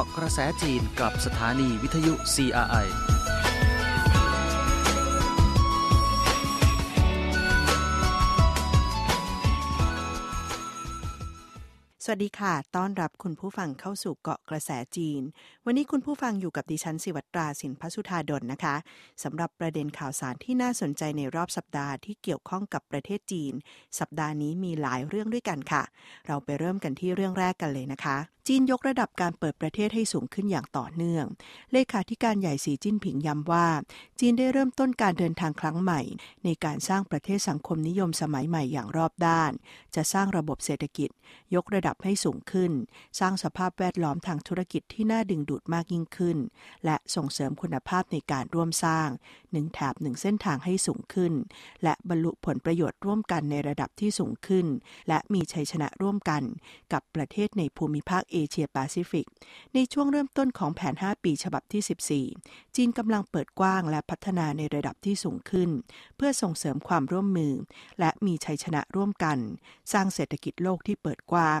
าะกระแสจีนกับสถานีวิทยุ CRI วัสดีค่ะ ต้อนรับคุณผู้ฟังเข้าสู่เกาะกระแสจีน วันนี้คุณผู้ฟังอยู่กับดิฉันสิวัตราสินพสุธาดลนะคะสำหรับประเด็นข่าวสารที่น่าสนใจในรอบสัปดาห์ที่เกี่ยวข้องกับประเทศจีน สัปดาห์นี้มีหลายเรื่องด้วยกันค่ะ เราไปเริ่มกันที่เรื่องแรกกันเลยนะคะ จีนยกระดับการเปิดประเทศให้สูงขึ้นอย่างต่อเนื่อง เลขาธิการใหญ่สีจิ้นผิงย้ำว่า จีนได้เริ่มต้นการเดินทางครั้งใหม่ ในการสร้างประเทศสังคมนิยมสมัยใหม่อย่างรอบด้าน จะสร้างระบบเศรษฐกิจ ยกระดับให้สูงขึ้น สร้างสภาพแวดล้อมทางธุรกิจที่น่าดึงดูดมากยิ่งขึ้น และส่งเสริมคุณภาพในการร่วมสร้างหนึ่งแถบหนึ่งเส้นทางให้สูงขึ้น และบรรลุผลประโยชน์ร่วมกันในระดับที่สูงขึ้น และมีชัยชนะร่วมกันกับประเทศในภูมิภาคเอเชียแปซิฟิก ในช่วงเริ่มต้นของแผน 5 ปีฉบับที่ 14 จีนกำลังเปิดกว้างและพัฒนาในระดับที่สูงขึ้น เพื่อส่งเสริมความร่วมมือ และมีชัยชนะร่วมกัน สร้างเศรษฐกิจโลกที่เปิดกว้าง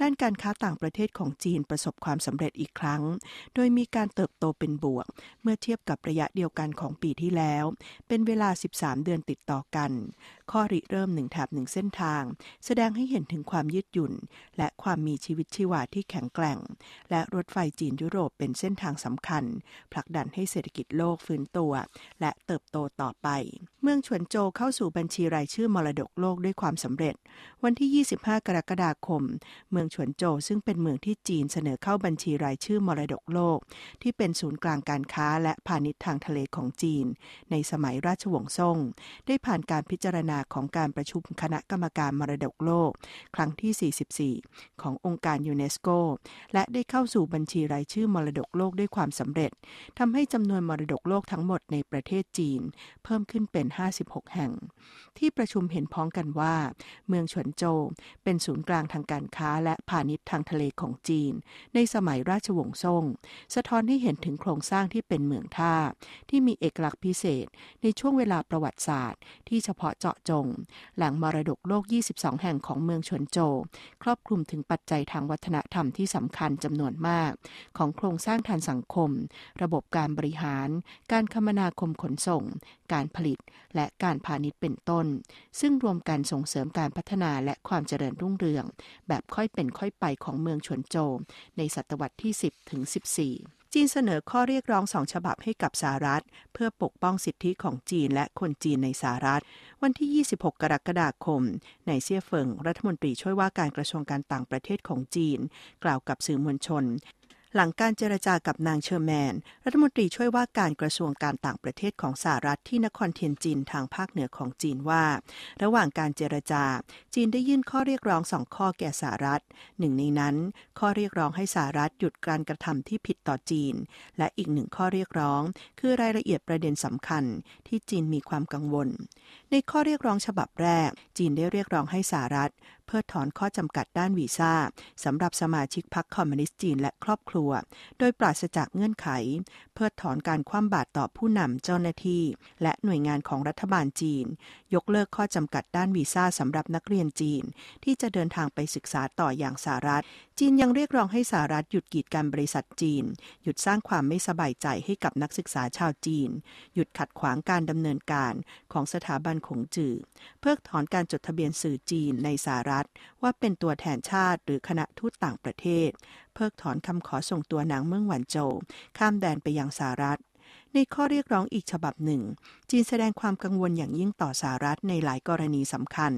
ด้านการค้าต่างประเทศของจีนประสบความสำเร็จอีกครั้ง โดยมีการเติบโตเป็นบวก เมื่อเทียบกับระยะเดียวกันของปีที่แล้ว เป็นเวลา 13 เดือนติดต่อกัน ข้อริเริ่มหนึ่งแถบหนึ่งเส้นทาง แสดงให้เห็นถึงความยืดหยุ่น และความมีชีวิตชีวาที่แข็งแกร่ง และรถไฟจีนยุโรปเป็นเส้นทางสำคัญ ผลักดันให้เศรษฐกิจโลกฟื้นตัว และเติบโตต่อไป เมืองฉวนโจเข้าสู่บัญชีรายชื่อมรดกโลกด้วยความสำเร็จ วันที่ 25 กรกฎาคม เมืองฉวนโจวซึ่งเป็นเมืองที่จีนเสนอเข้าบัญชีรายชื่อมรดกโลก ที่เป็นศูนย์กลางการค้าและพาณิชย์ทางทะเลของจีน ในสมัยราชวงศ์ซ่ง ได้ผ่านการพิจารณาของการประชุมคณะกรรมการมรดกโลก ครั้งที่ 44 ขององค์การยูเนสโก และได้เข้าสู่บัญชีรายชื่อมรดกโลกด้วยความสำเร็จทำให้จำนวนมรดกโลกทั้งหมดในประเทศจีน เพิ่มขึ้นเป็น 56 แห่ง ที่ประชุมเห็นพ้องกันว่า เมืองฉวนโจวเป็นศูนย์กลางทางการค้าและพาณิชย์ทางทะเลของจีน ในสมัยราชวงศ์ซ่ง สะท้อนให้เห็นถึงโครงสร้างที่เป็นเมืองท่า ที่มีเอกลักษณ์พิเศษ ในช่วงเวลาประวัติศาสตร์ ที่เฉพาะเจาะจง หลังมรดกโลก 22 แห่งของเมืองฉวนโจวครอบคลุมถึงปัจจัยทางวัฒนธรรมที่สำคัญจำนวนมาก ของโครงสร้างทางสังคม ระบบการบริหาร การคมนาคมขนส่ง การผลิต และการพาณิชย์เป็นต้น ซึ่งรวมกันส่งเสริมการพัฒนาและความเจริญรุ่งเรือง แบบค่อยเป็นค่อยไปของเมืองฉวนโจวในศตวรรษที่ 10 ถึง 14จีนเสนอข้อเรียกร้องสองฉบับให้กับสหรัฐ เพื่อปกป้องสิทธิของจีนและคนจีนในสหรัฐ วันที่ 26 กรกฎาคมในเซี่ยเฟิงรัฐมนตรีช่วยว่าการกระทรวงการต่างประเทศของจีน กล่าวกับสื่อมวลชน หลังการเจรจากับนางเชอร์แมน รัฐมนตรีช่วยว่าการกระทรวงการต่างประเทศของสหรัฐที่นครเทียนจินทางภาคเหนือของจีนว่า ระหว่างการเจรจา จีนได้ยื่นข้อเรียกร้องสองข้อแก่สหรัฐหนึ่งในนั้น ข้อเรียกร้องให้สหรัฐหยุดการกระทำที่ผิดต่อจีน และอีกหนึ่งข้อเรียกร้อง คือรายละเอียดประเด็นสำคัญ ที่จีนมีความกังวล ในข้อเรียกร้องฉบับแรก จีนได้เรียกร้องให้สหรัฐ พิกถอนข้อจำกัดด้านวีซ่าสำหรับสมาชิกพรรคคอมมิวนิสต์จีนและครอบครัว โดยปราศจากเงื่อนไข เพิกถอนการคว่ำบาตรต่อผู้นำเจ้าหน้าที่ และหน่วยงานของรัฐบาลจีน ยกเลิกข้อจำกัดด้านวีซ่าสำหรับนักเรียนจีน ที่จะเดินทางไปศึกษาต่ออย่างสหรัฐจีนยังเรียกร้องให้สหรัฐหยุดกีดกันบริษัทจีน หยุดสร้างความไม่สบายใจให้กับนักศึกษาชาวจีน หยุดขัดขวางการดำเนินการของสถาบันขงจือ เพิกถอนการจดทะเบียนสื่อจีนในสหรัฐ ว่าเป็นตัวแทนชาติหรือคณะทูตต่างประเทศ เพิกถอนคำขอส่งตัวนังเมืองหวันโจวข้ามแดนไปยังสหรัฐ ในข้อเรียกร้องอีกฉบับหนึ่ง จีนแสดงความกังวลอย่างยิ่งต่อสหรัฐในหลายกรณีสำคัญ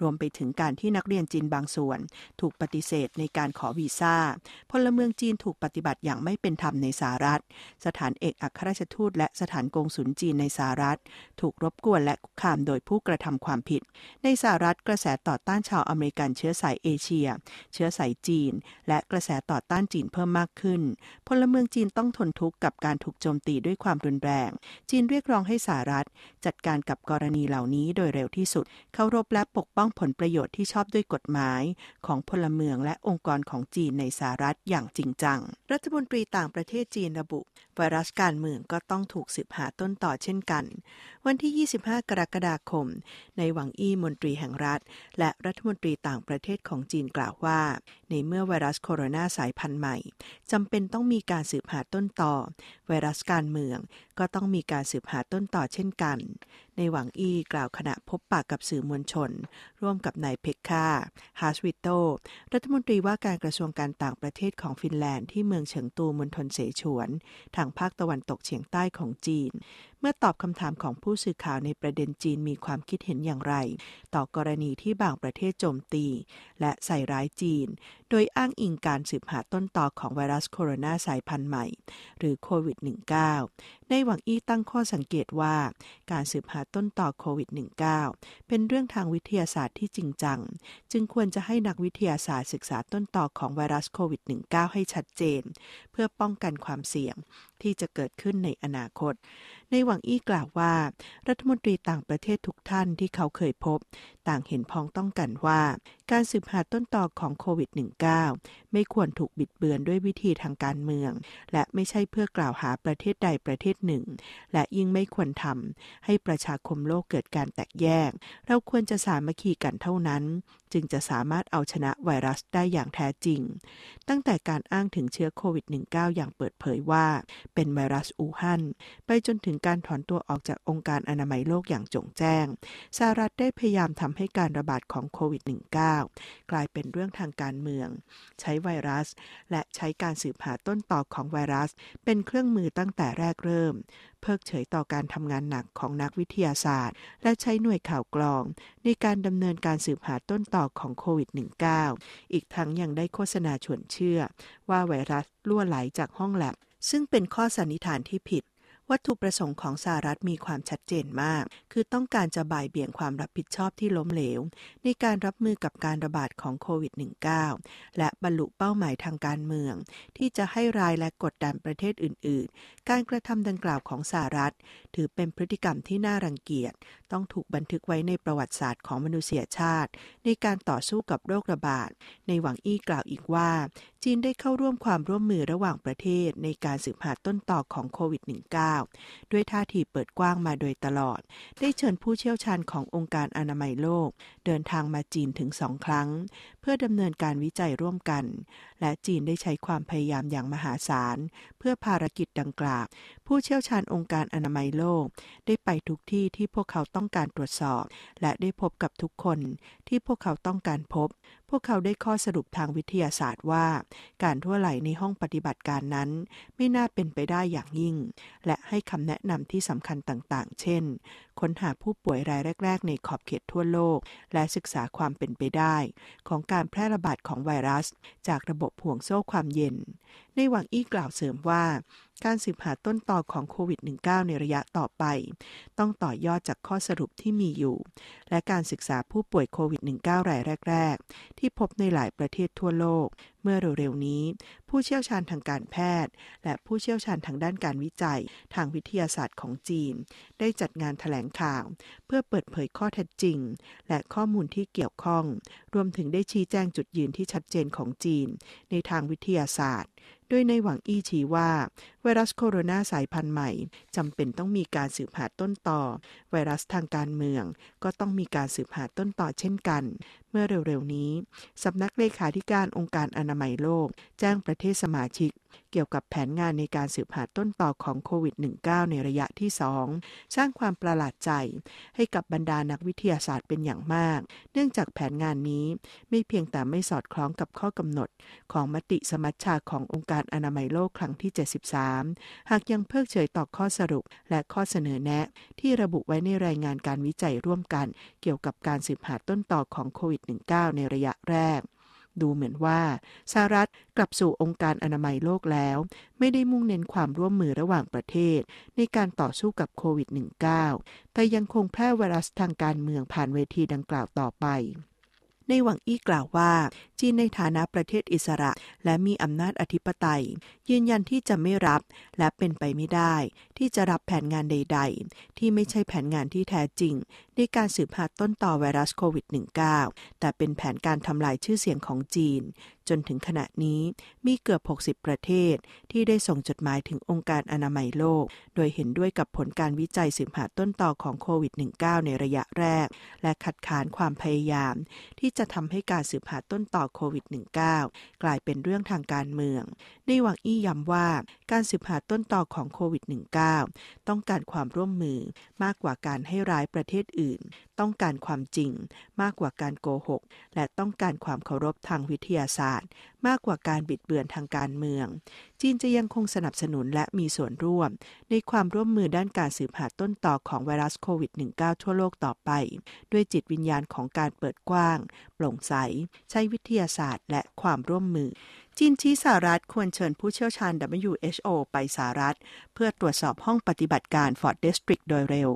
รวมไปถึงการที่นักเรียนจีนบางส่วน ถูกปฏิเสธในการขอวีซ่า พลเมืองจีนถูกปฏิบัติอย่างไม่เป็นธรรมในสหรัฐ สถานเอกอัครราชทูตและสถานกงสุลจีนในสหรัฐ ถูกรบกวนและคุกคามโดยผู้กระทำความผิด ในสหรัฐกระแสต่อต้านชาวอเมริกันเชื้อสายเอเชีย เชื้อสายจีน และกระแสต่อต้านจีนเพิ่มมากขึ้น พลเมืองจีนต้องทนทุกข์กับการถูกโจมตีด้วยความรุนแรง จีนเรียกร้องให้สหรัฐ จัดการกับกรณีเหล่านี้โดยเร็วที่สุด เคารพและปกป้องผลประโยชน์ที่ชอบด้วยกฎหมาย ของพลเมืองและองค์กรของจีนในสหรัฐอย่างจริงจัง รัฐมนตรีต่างประเทศจีนระบุไวรัสการเมืองก็ต้องถูกสืบหาต้นต่อเช่นกัน วันที่ 25 กรกฎาคม ในหวังอี้มนตรีแห่งรัฐ และรัฐมนตรีต่างประเทศของจีนกล่าวว่า ในเมื่อไวรัสโคโรนาสายพันธุ์ใหม่จำเป็นต้องมีการสืบหาต้นต่อ ไวรัสการเมืองก็ต้องมีการสืบหาต้นต่อเช่นกัน ในหวังอี้กล่าวขณะพบปากกับสื่อมวลชน ร่วมกับนายเพคคาฮาสวิโต รัฐมนตรีว่าการกระทรวงการต่างประเทศของฟินแลนด์ที่เมืองเฉิงตูมณฑลเสฉวน ทางภาคตะวันตกเฉียงใต้ของจีน เมื่อตอบคำถามของผู้สื่อข่าวในประเด็นจีนมีความคิดเห็นอย่างไร ต่อกรณีที่บางประเทศโจมตี และใส่ร้ายจีน โดยอ้างอิงการสืบหาต้นตอของไวรัสโคโรนาสายพันธุ์ใหม่ หรือโควิด -19 ในหวังอี้ตั้งข้อสังเกตว่า การสืบหาต้นต่อโควิด -19 เป็นเรื่องทางวิทยาศาสตร์ที่จริงจัง จึงควรจะให้นักวิทยาศาสตร์ศึกษาต้นต่อของไวรัสโควิด -19 ให้ชัดเจน เพื่อป้องกันความเสี่ยงที่จะเกิดขึ้นในอนาคต ในหวังอี้กล่าวว่า รัฐมนตรีต่างประเทศทุกท่านที่เขาเคยพบ ต่างเห็นพ้องต้องกันว่า การสืบหาต้นตอของโควิด -19 ไม่ควรถูกบิดเบือนด้วยวิธีทางการเมือง และไม่ใช่เพื่อกล่าวหาประเทศใดประเทศหนึ่ง และยิ่งไม่ควรทำให้ประชาคมโลกเกิดการแตกแยก เราควรจะสามัคคีกันเท่านั้นจึงจะสามารถเอาชนะไวรัสได้อย่างแท้จริง ตั้งแต่การอ้างถึงเชื้อโควิด -19 อย่างเปิดเผยว่า เป็นไวรัสอู่ฮั่นไปจนถึงการถอนตัวออกจากองค์การอนามัยโลกอย่างจงแจ้งสหรัฐได้พยายามทำให้การระบาดของโควิด -19 กลายเป็นเรื่องทางการเมือง ใช้ไวรัส และใช้การสืบหาต้นต่อของไวรัส เป็นเครื่องมือตั้งแต่แรกเริ่ม เพิกเฉยต่อการทำงานหนักของนักวิทยาศาสตร์ และใช้หน่วยข่าวกรอง ในการดำเนินการสืบหาต้นต่อของโควิด -19 อีกทั้งยังได้โฆษณาชวนเชื่อ ว่าไวรัสล่วไหลจากห้องแลบซึ่งเป็นข้อสันนิษฐานที่ผิด วัตถุประสงค์ของสหรัฐมีความชัดเจนมาก คือต้องการจะบ่ายเบี่ยงความรับผิดชอบที่ล้มเหลว ในการรับมือกับการระบาดของโควิด -19 และบรรลุเป้าหมายทางการเมือง ที่จะให้รายและกดดันประเทศอื่น ๆ การกระทำดังกล่าวของสหรัฐ ถือเป็นพฤติกรรมที่น่ารังเกียจ ต้องถูกบันทึกไว้ในประวัติศาสตร์ของมนุษยชาติ ในการต่อสู้กับโรคระบาด ในหวังอี้กล่าวอีกว่า จีนได้เข้าร่วมความร่วมมือระหว่างประเทศในการสืบหาต้นต่อของโควิด -19 ด้วยท่าทีเปิดกว้างมาโดยตลอด ได้เชิญผู้เชี่ยวชาญขององค์การอนามัยโลก เดินทางมาจีนถึงสองครั้ง เพื่อดำเนินการวิจัยร่วมกัน และจีนได้ใช้ความพยายามอย่างมหาศาล เพื่อภารกิจดังกล่าว ผู้เชี่ยวชาญองค์การอนามัยโลก ได้ไปทุกที่ที่พวกเขาต้องการตรวจสอบ และได้พบกับทุกคนที่พวกเขาต้องการพบ พวกเขาได้ข้อสรุปทางวิทยาศาสตร์ว่า การทั่วไหลในห้องปฏิบัติการนั้น ไม่น่าเป็นไปได้อย่างยิ่ง และให้คำแนะนำที่สำคัญต่างๆ เช่น ค้นหาผู้ป่วยรายแรก ๆ ในขอบเขตทั่วโลก และศึกษาความเป็นไปได้ ของการแพร่ระบาดของไวรัส จากระบบห่วงโซ่ความเย็น ในหวังอี้กล่าวเสริมว่า การสืบหาต้นตอของโควิด -19 ในระยะต่อไป ต้องต่อยอดจากข้อสรุปที่มีอยู่ และการศึกษาผู้ป่วยโควิด -19 รายแรก ๆ ที่พบในหลายประเทศทั่วโลกเมื่อเร็วๆนี้ ผู้เชี่ยวชาญทางการแพทย์ และผู้เชี่ยวชาญทางด้านการวิจัย ทางวิทยาศาสตร์ของจีน ได้จัดงานถแถลงข่าว เพื่อเปิดเผยข้อเท็จจริง และข้อมูลที่เกี่ยวข้อง รวมถึงได้ชี้แจงจุดยืนที่ชัดเจนของจีน ในทางวิทยาศาสตร์โดยในหวังอี้ชี้ว่า ไวรัสโคโรนาสายพันธุ์ใหม่จำเป็นต้องมีการสืบหาต้นต่อ ไวรัสทางการเมือง ก็ต้องมีการสืบหาต้นต่อเช่นกันเมื่อเร็วๆนี้สำนักเลขาธิการองค์การอนามัยโลก แจ้งประเทศสมาชิกเกี่ยวกับแผนงานในการสืบหาต้นต่อของโควิด -19 ในระยะที่ 2 สร้างความประหลาดใจ ให้กับบรรดานักวิทยาศาสตร์เป็นอย่างมาก เนื่องจากแผนงานนี้ไม่เพียงแต่ไม่สอดคล้องกับข้อกำหนด ของมติสมัชชาขององค์การอนามัยโลกครั้งที่ 73 หากยังเพิกเฉยต่อข้อสรุปและข้อเสนอแนะ ที่ระบุไว้ในรายงานการวิจัยร่วมกัน เกี่ยวกับการสืบหาต้นต่อของโควิด -19 ในระยะแรก ดูเหมือนว่าสหรัฐกลับสู่องค์การอนามัยโลกแล้ว ไม่ได้มุ่งเน้นความร่วมมือระหว่างประเทศ ในการต่อสู้กับโควิด -19 แต่ยังคงแพร่ไวรัสทางการเมืองผ่านเวทีดังกล่าวต่อไปในหวังอี้กล่าวว่า จีนในฐานะประเทศอิสระ และมีอำนาจอธิปไตย ยืนยันที่จะไม่รับและเป็นไปไม่ได้ ที่จะรับแผนงานใด ๆ ที่ไม่ใช่แผนงานที่แท้จริง ในการสืบหาต้นต่อไวรัสโควิด -19 แต่เป็นแผนการทำลายชื่อเสียงของจีน จนถึงขณะนี้มีเกือบ 60 ประเทศ ที่ได้ส่งจดหมายถึงองค์การอนามัยโลก โดยเห็นด้วยกับผลการวิจัยสืบหาต้นต่อของโควิด -19 ในระยะแรก และคัดค้านความพยายาม ที่จะทำให้การสืบหาต้นต่อโควิด -19 กลายเป็นเรื่องทางการเมืองในหวังอี้ย้ำว่าการสืบหาต้นต่อของโควิด -19 ต้องการความร่วมมือมากกว่าการให้ร้ายประเทศอื่นต้องการความจริงมากกว่าการโกหก และต้องการความเคารพทางวิทยาศาสตร์ มากกว่าการบิดเบือนทางการเมือง จีนจะยังคงสนับสนุนและมีส่วนร่วม ในความร่วมมือด้านการสืบหาต้นต่อของไวรัสโควิด -19 ทั่วโลกต่อไป ด้วยจิตวิญญาณของการเปิดกว้าง โปร่งใส ใช้วิทยาศาสตร์ และความร่วมมือ จีนชี้สหรัฐควรเชิญผู้เชี่ยวชาญ WHO ไปสหรัฐ เพื่อตรวจสอบห้องปฏิบัติการ Fort District โดยเร็ว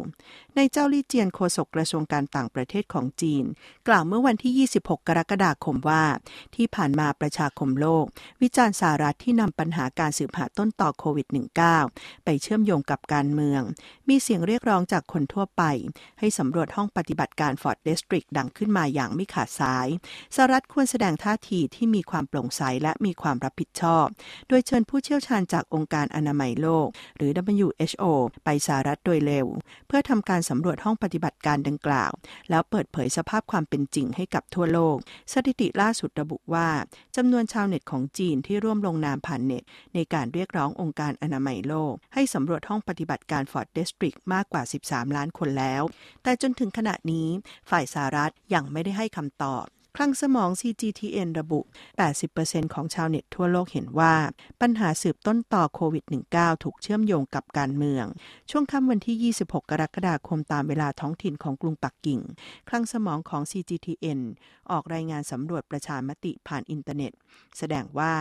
ในเจ้าลี่เจียนโฆษกกระทรวงการต่างประเทศของจีน กล่าวเมื่อวันที่ 26 กรกฎาคมว่า ที่ผ่านมาประชาคมโลก วิจารณ์สหรัฐที่นำปัญหาการสืบหาต้นต่อโควิด -19 ไปเชื่อมโยงกับการเมือง มีเสียงเรียกร้องจากคนทั่วไป ให้สำรวจห้องปฏิบัติการ Fort District ดังขึ้นมาอย่างไม่ขาดสายสหรัฐควรแสดงท่าทีที่มีความโปร่งใสและมีความรับผิดชอบ โดยเชิญผู้เชี่ยวชาญจากองค์การอนามัยโลก หรือ WHO ไปสหรัฐโดยเร็ว เพื่อทำการสำรวจห้องปฏิบัติการดังกล่าว แล้วเปิดเผยสภาพความเป็นจริงให้กับทั่วโลก สถิติล่าสุดระบุว่าจำนวนชาวเน็ตของจีนที่ร่วมลงนามผ่านเน็ต ในการเรียกร้ององค์การอนามัยโลก ให้สำรวจห้องปฏิบัติการ Fort District มากกว่า 13 ล้านคนแล้ว แต่จนถึงขณะนี้ฝ่ายสหรัฐยังไม่ได้ให้คำตอบ คลังสมอง CGTN ระบุ 80%ของชาวเน็ตทั่วโลกเห็นว่า ปัญหาสืบต้นต่อโควิด -19 ถูกเชื่อมโยงกับการเมือง ช่วงค่ำวันที่ 26 กรกฎาคมตามเวลาท้องถิ่นของกรุงปักกิ่ง คลังสมองของ CGTN ออกรายงานสำรวจประชามติผ่านอินเทอร์เน็ต แสดงว่า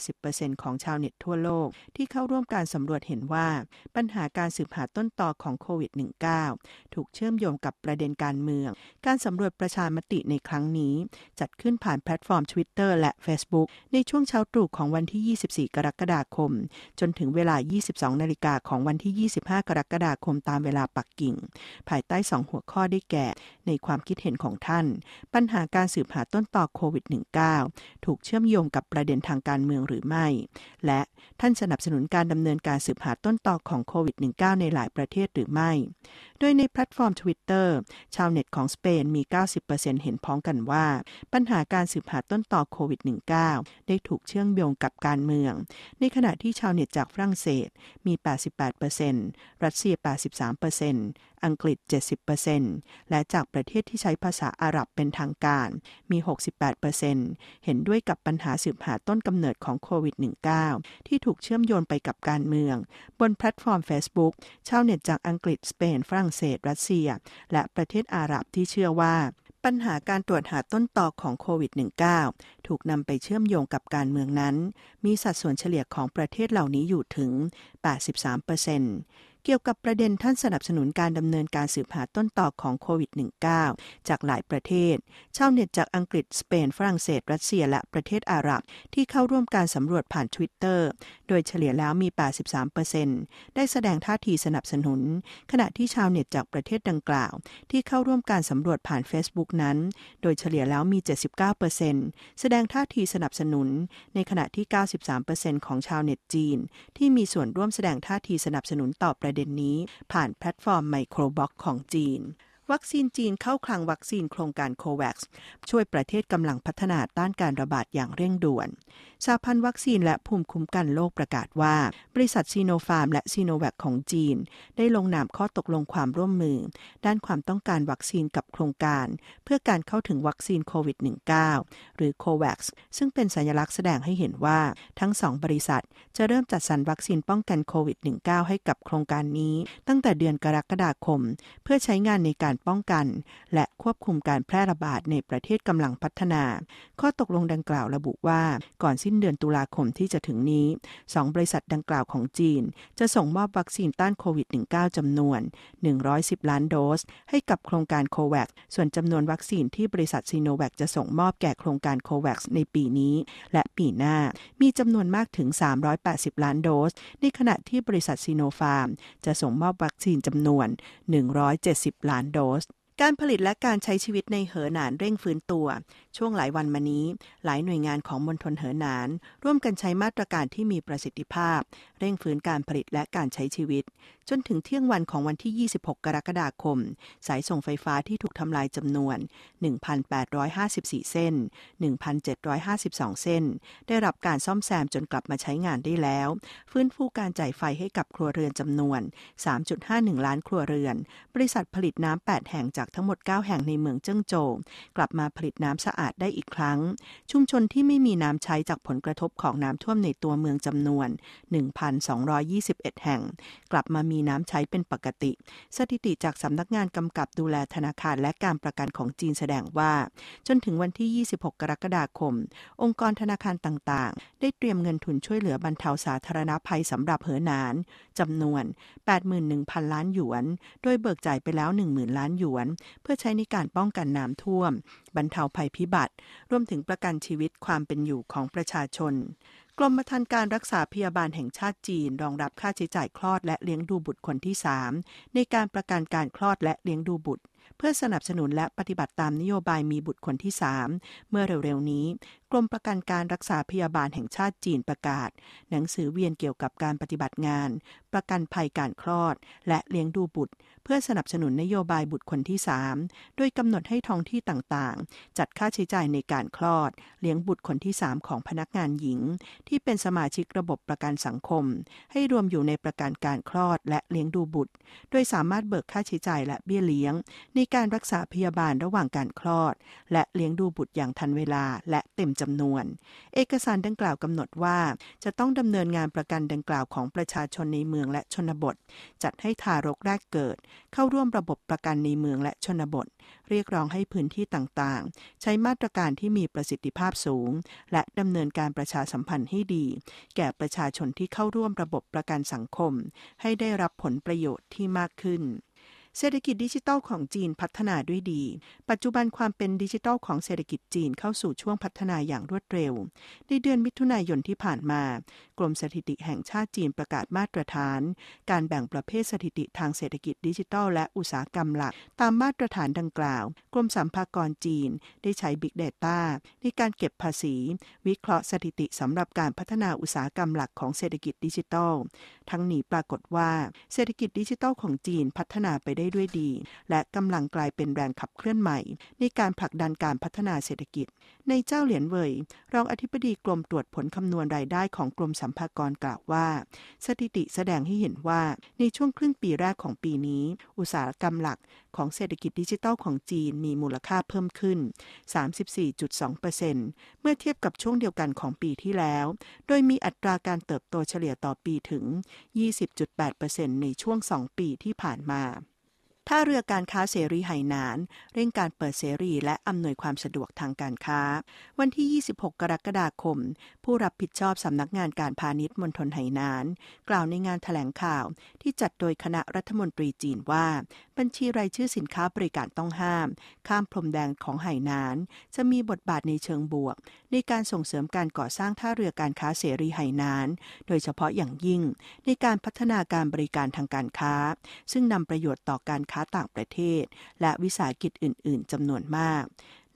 80%ของชาวเน็ตทั่วโลกที่เข้าร่วมการสำรวจเห็นว่า ปัญหาการสืบหาต้นต่อของโควิด -19 ถูกเชื่อมโยงกับประเด็นการเมือง การสำรวจประชามติในครั้งนี้จัดขึ้นผ่านแพลตฟอร์ม Twitter และ Facebook ในช่วงเช้าตรู่ของวันที่ 24 กรกฎาคม จนถึงเวลา 22 นาฬิกาของวันที่ 25 กรกฎาคมตามเวลาปักกิ่ง ภายใต้ 2 หัวข้อได้แก่ ในความคิดเห็นของท่าน ปัญหาการสืบหาต้นตอโควิด -19 ถูกเชื่อมโยงกับประเด็นทางการเมืองหรือไม่ และท่านสนับสนุนการดำเนินการสืบหาต้นตอของโควิด -19 ในหลายประเทศหรือไม่ โดยในแพลตฟอร์ม Twitter ชาวเน็ตของสเปนมี 90%เห็นพ้องกันว่าปัญหาการสืบหาต้นต่อโควิด -19 ได้ถูกเชื่อมโยงกับการเมือง ในขณะที่ชาวเน็ตจากฝรั่งเศสมี 88%รัสเซีย 83%อังกฤษ 70%และจากประเทศที่ใช้ภาษาอาหรับเป็นทางการ มี 68%เห็นด้วยกับปัญหาสืบหาต้นกำเนิดของโควิด -19 ที่ถูกเชื่อมโยงไปกับการเมือง บนแพลตฟอร์ม Facebook ชาวเน็ตจากอังกฤษ สเปน ฝรั่งเศส รัสเซีย และประเทศอาหรับที่เชื่อว่า ปัญหาการตรวจหาต้นตอของโควิด -19 ถูกนำไปเชื่อมโยงกับการเมืองนั้น มีสัดส่วนเฉลี่ยของประเทศเหล่านี้อยู่ถึง 83%เกี่ยวกับประเด็นท่านสนับสนุนการดำเนินการสืบหาต้นต่อของโควิด -19 จากหลายประเทศ ชาวเน็ตจากอังกฤษ สเปน ฝรั่งเศส รัสเซีย และประเทศอาหรับ ที่เข้าร่วมการสำรวจผ่าน Twitter โดยเฉลี่ยแล้วมี 83%ได้แสดงท่าทีสนับสนุน ขณะที่ชาวเน็ตจากประเทศดังกล่าว ที่เข้าร่วมการสำรวจผ่าน Facebook นั้น โดยเฉลี่ยแล้วมี 79%แสดงท่าทีสนับสนุน ในขณะที่ 93%ของชาวเน็ตจีน ที่มีส่วนร่วมแสดงท่าทีสนับสนุนต่อประเด็นนี้ ผ่านแพลตฟอร์มไมโครบล็อกของจีนวัคซีนจีนเข้าคลังวัคซีนโครงการ COVAXช่วยประเทศกำลังพัฒนาต้านการระบาดอย่างเร่งด่วนสหพันธ์วัคซีนและภูมิคุ้มกันโลกประกาศว่า บริษัทซีโนฟาร์มและซีโนแวคของจีน ได้ลงนามข้อตกลงความร่วมมือ ด้านความต้องการวัคซีนกับโครงการ เพื่อการเข้าถึงวัคซีนโควิด -19 หรือ COVAX ซึ่งเป็นสัญลักษณ์แสดงให้เห็นว่าทั้งสองบริษัท จะเริ่มจัดสรรวัคซีนป้องกันโควิด -19 ให้กับโครงการนี้ตั้งแต่เดือนกรกฎาคม เพื่อใช้งานในการป้องกัน และควบคุมการแพร่ระบาดในประเทศกำลังพัฒนา ข้อตกลงดังกล่าวระบุว่าก่อนสิ้นเดือนตุลาคมที่จะถึงนี้ 2 บริษัทดังกล่าวของจีน จะส่งมอบวัคซีนต้านโควิด -19 จำนวน 110 ล้านโดส ให้กับโครงการโควัคส่วนจำนวนวัคซีนที่บริษัทซีโนแวคจะส่งมอบแก่โครงการโควัคในปีนี้ และปีหน้ามีจำนวนมากถึง 380 ล้านโดส ในขณะที่บริษัทซีโนฟาร์ม จะส่งมอบวัคซีนจำนวน 170 ล้านโดส การผลิตและการใช้ชีวิตในเหอหนานเร่งฟื้นตัว ช่วงหลายวันมานี้ หลายหน่วยงานของมณฑลเหอหนาน ร่วมกันใช้มาตรการที่มีประสิทธิภาพ เร่งฟื้นการผลิตและการใช้ชีวิต จนถึงเที่ยงวันของวันที่ 26 กรกฎาคม สายส่งไฟฟ้าที่ถูกทำลายจำนวน 1,854 เส้น 1,752 เส้น ได้รับการซ่อมแซมจนกลับมาใช้งานได้แล้ว ฟื้นฟูการจ่ายไฟให้กับครัวเรือนจำนวน 3.51 ล้านครัวเรือน บริษัทผลิตน้ำ8แห่งจากากทั้งหมด 9 แห่งในเมืองเจิ้งโจวกลับมาผลิตน้ำสะอาดได้อีกครั้ง ชุมชนที่ไม่มีน้ำใช้จากผลกระทบของน้ำท่วมในตัวเมืองจำนวน 1,221 แห่ง กลับมามีน้ำใช้เป็นปกติ สถิติจากสำนักงานกำกับดูแลธนาคารและการประกันของจีนแสดงว่า จนถึงวันที่ 26 กรกฎาคม องค์กรธนาคารต่างๆ ได้เตรียมเงินทุนช่วยเหลือบรรเทาสาธารณภัยสำหรับเหอหนานจำนวน 81,000 ล้านหยวน โดยเบิกจ่ายไปแล้ว 10,000 ล้านหยวนเพื่อใช้ในการป้องกันน้ำท่วม บรรเทาภัยพิบัติ รวมถึงประกันชีวิตความเป็นอยู่ของประชาชน กรมธรรม์การรักษาพยาบาลแห่งชาติจีน รองรับค่าใช้จ่ายคลอดและเลี้ยงดูบุตรคนที่ 3 ในการประกันการคลอดและเลี้ยงดูบุตรเพื่อสนับสนุนและปฏิบัติตามนโยบายมีบุตรคนที่ 3 เมื่อเร็วๆนี้กรมประกันการรักษาพยาบาลแห่งชาติจีนประกาศ หนังสือเวียนเกี่ยวกับการปฏิบัติงาน ประกันภัยการคลอด และเลี้ยงดูบุตร เพื่อสนับสนุนนโยบายบุตรคนที่ 3 โดยกำหนดให้ท้องที่ต่างๆ จัดค่าใช้จ่ายในการคลอด เลี้ยงบุตรคนที่ 3 ของพนักงานหญิง ที่เป็นสมาชิกระบบประกันสังคม ให้รวมอยู่ในประกันการคลอดและเลี้ยงดูบุตร โดยสามารถเบิกค่าใช้จ่ายและเบี้ยเลี้ยง ในการรักษาพยาบาลระหว่างการคลอด และเลี้ยงดูบุตรอย่างทันเวลาและเต็มจำนวน เอกสารดังกล่าวกำหนดว่า จะต้องดำเนินงานประกันดังกล่าวของประชาชนในเมืองและชนบท จัดให้ทารกแรกเกิด เข้าร่วมระบบประกันในเมืองและชนบท เรียกร้องให้พื้นที่ต่างๆ ใช้มาตรการที่มีประสิทธิภาพสูง และดำเนินการประชาสัมพันธ์ให้ดี แก่ประชาชนที่เข้าร่วมระบบประกันสังคม ให้ได้รับผลประโยชน์ที่มากขึ้น เศรษฐกิจดิจิทัลของจีนพัฒนาด้วยดี ปัจจุบันความเป็นดิจิทัลของเศรษฐกิจจีนเข้าสู่ช่วงพัฒนาอย่างรวดเร็ว ในเดือนมิถุนายนที่ผ่านมา กรมสถิติแห่งชาติจีนประกาศมาตรฐาน การแบ่งประเภทสถิติทางเศรษฐกิจดิจิทัลและอุตสาหกรรมหลัก ตามมาตรฐานดังกล่าว กรมสัมภากรจีนได้ใช้ Big Data ในการเก็บภาษี วิเคราะห์สถิติสำหรับการพัฒนาอุตสาหกรรมหลักของเศรษฐกิจดิจิทัล ทั้งนี้ปรากฏว่าเศรษฐกิจดิจิทัลของจีนพัฒนาไปได้ด้ด้วยดี และกำลังกลายเป็นแรงขับเคลื่อนใหม่ ในการผลักดันการพัฒนาเศรษฐกิจ ในเจ้าเหรียญเว่ยรองอธิบดีกรมตรวจผลคำนวณรายได้ของกรมสัมภากรกล่าวว่า สถิติแสดงให้เห็นว่าในช่วงครึ่งปีแรกของปีนี้ อุตสาหกรรมหลัก ของเศรษฐกิจดิจิทัลของจีนมีมูลค่าเพิ่มขึ้น 34.2%เมื่อเทียบกับช่วงเดียวกันของปีที่แล้ว โดยมีอัตราการเติบโตเฉลี่ยต่อปีถึง 20.8%ในช่วง 2 ปีที่ผ่านมา ท่าเรือการค้าเสรีไหหนาน เร่งการเปิดเสรีและอำนวยความสะดวกทางการค้า วันที่ 26 กรกฎาคม ผู้รับผิดชอบสำนักงานการพาณิชย์มณฑลไหหนาน กล่าวในงานถแถลงข่าวที่จัดโดยคณะรัฐมนตรีจีนว่า บัญชีรายชื่อสินค้าบริการต้องห้าม ข้ามพรมแดงของไหหนาน จะมีบทบาทในเชิงบวก ในการส่งเสริมการก่อสร้างท่าเรือการค้าเสรีไหหนาน โดยเฉพาะอย่างยิ่ง ในการพัฒนาการบริการทางการค้า ซึ่งนำประโยชน์ต่อการค้าต่างประเทศ และวิสาหกิจอื่น ๆจำนวนมาก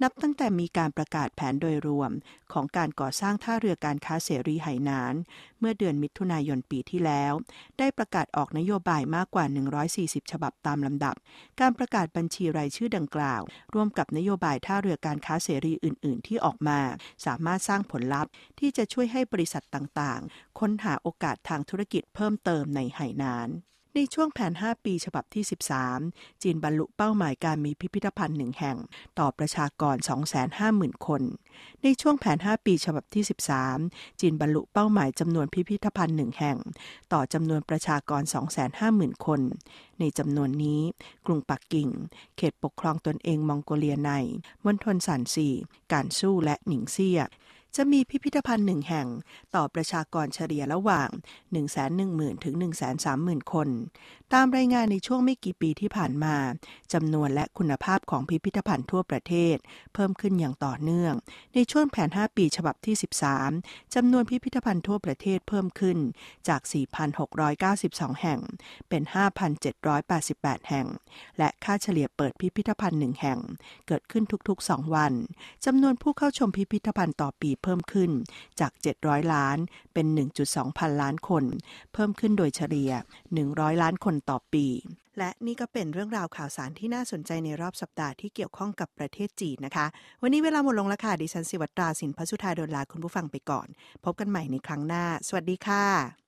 นับตั้งแต่มีการประกาศแผนโดยรวมของการก่อสร้างท่าเรือการค้าเสรีไหหนาน เมื่อเดือนมิถุนายนปีที่แล้ว ได้ประกาศออกนโยบายมากกว่า 140 ฉบับตามลำดับ การประกาศบัญชีรายชื่อดังกล่าว ร่วมกับนโยบายท่าเรือการค้าเสรีอื่น ๆ ที่ออกมา สามารถสร้างผลลัพธ์ที่จะช่วยให้บริษัทต่าง ๆ ค้นหาโอกาสทางธุรกิจเพิ่มเติมในไหหนาน ในช่วงแผน 5 ปีฉบับที่ 13 จีนบรรลุเป้าหมายการมีพิพิธภัณฑ์หนึ่งแห่ง ต่อประชากร 250,000 คน ในช่วงแผน 5 ปีฉบับที่ 13 จีนบรรลุเป้าหมายจำนวนพิพิธภัณฑ์หนึ่งแห่ง ต่อจำนวนประชากร 250,000 คน ในจำนวนนี้ กรุงปักกิ่ง เขตปกครองตนเองมองโกเลียในมณฑลสันซี การสู้และหนิงเซีย จะมีพิพิธภัณฑ์หนึ่งแห่งต่อประชากรเฉลี่ยระหว่าง 110,000 ถึง 130,000 คน ตามรายงานในช่วงไม่กี่ปีที่ผ่านมาจำนวนและคุณภาพของพิพิธภัณฑ์ทั่วประเทศ เพิ่มขึ้นอย่างต่อเนื่อง ในช่วงแผน 5 ปีฉบับที่ 13จำนวนพิพิธภัณฑ์ทั่วประเทศเพิ่มขึ้นจาก 4,692 แห่ง เป็น 5,788 แห่ง และค่าเฉลี่ยเปิดพิพิธภัณฑ์หนึ่งแห่ง เกิดขึ้นทุกๆ 2 วันจำนวนผู้เข้าชมพิพิธภัณฑ์ต่อปีเพิ่มขึ้นจาก 700 ล้าน เป็น 1.2 พันล้านคน เพิ่มขึ้นโดยเฉลี่ย 100 ล้านคนต่อปี และนี่ก็เป็นเรื่องราวข่าวสารที่น่าสนใจในรอบสัปดาห์ที่เกี่ยวข้องกับประเทศจีนนะคะ วันนี้เวลาหมดลงแล้วค่ะดิฉันสิวัตราสินพสุธาดลลาคุณผู้ฟังไปก่อน พบกันใหม่ในครั้งหน้า สวัสดีค่ะ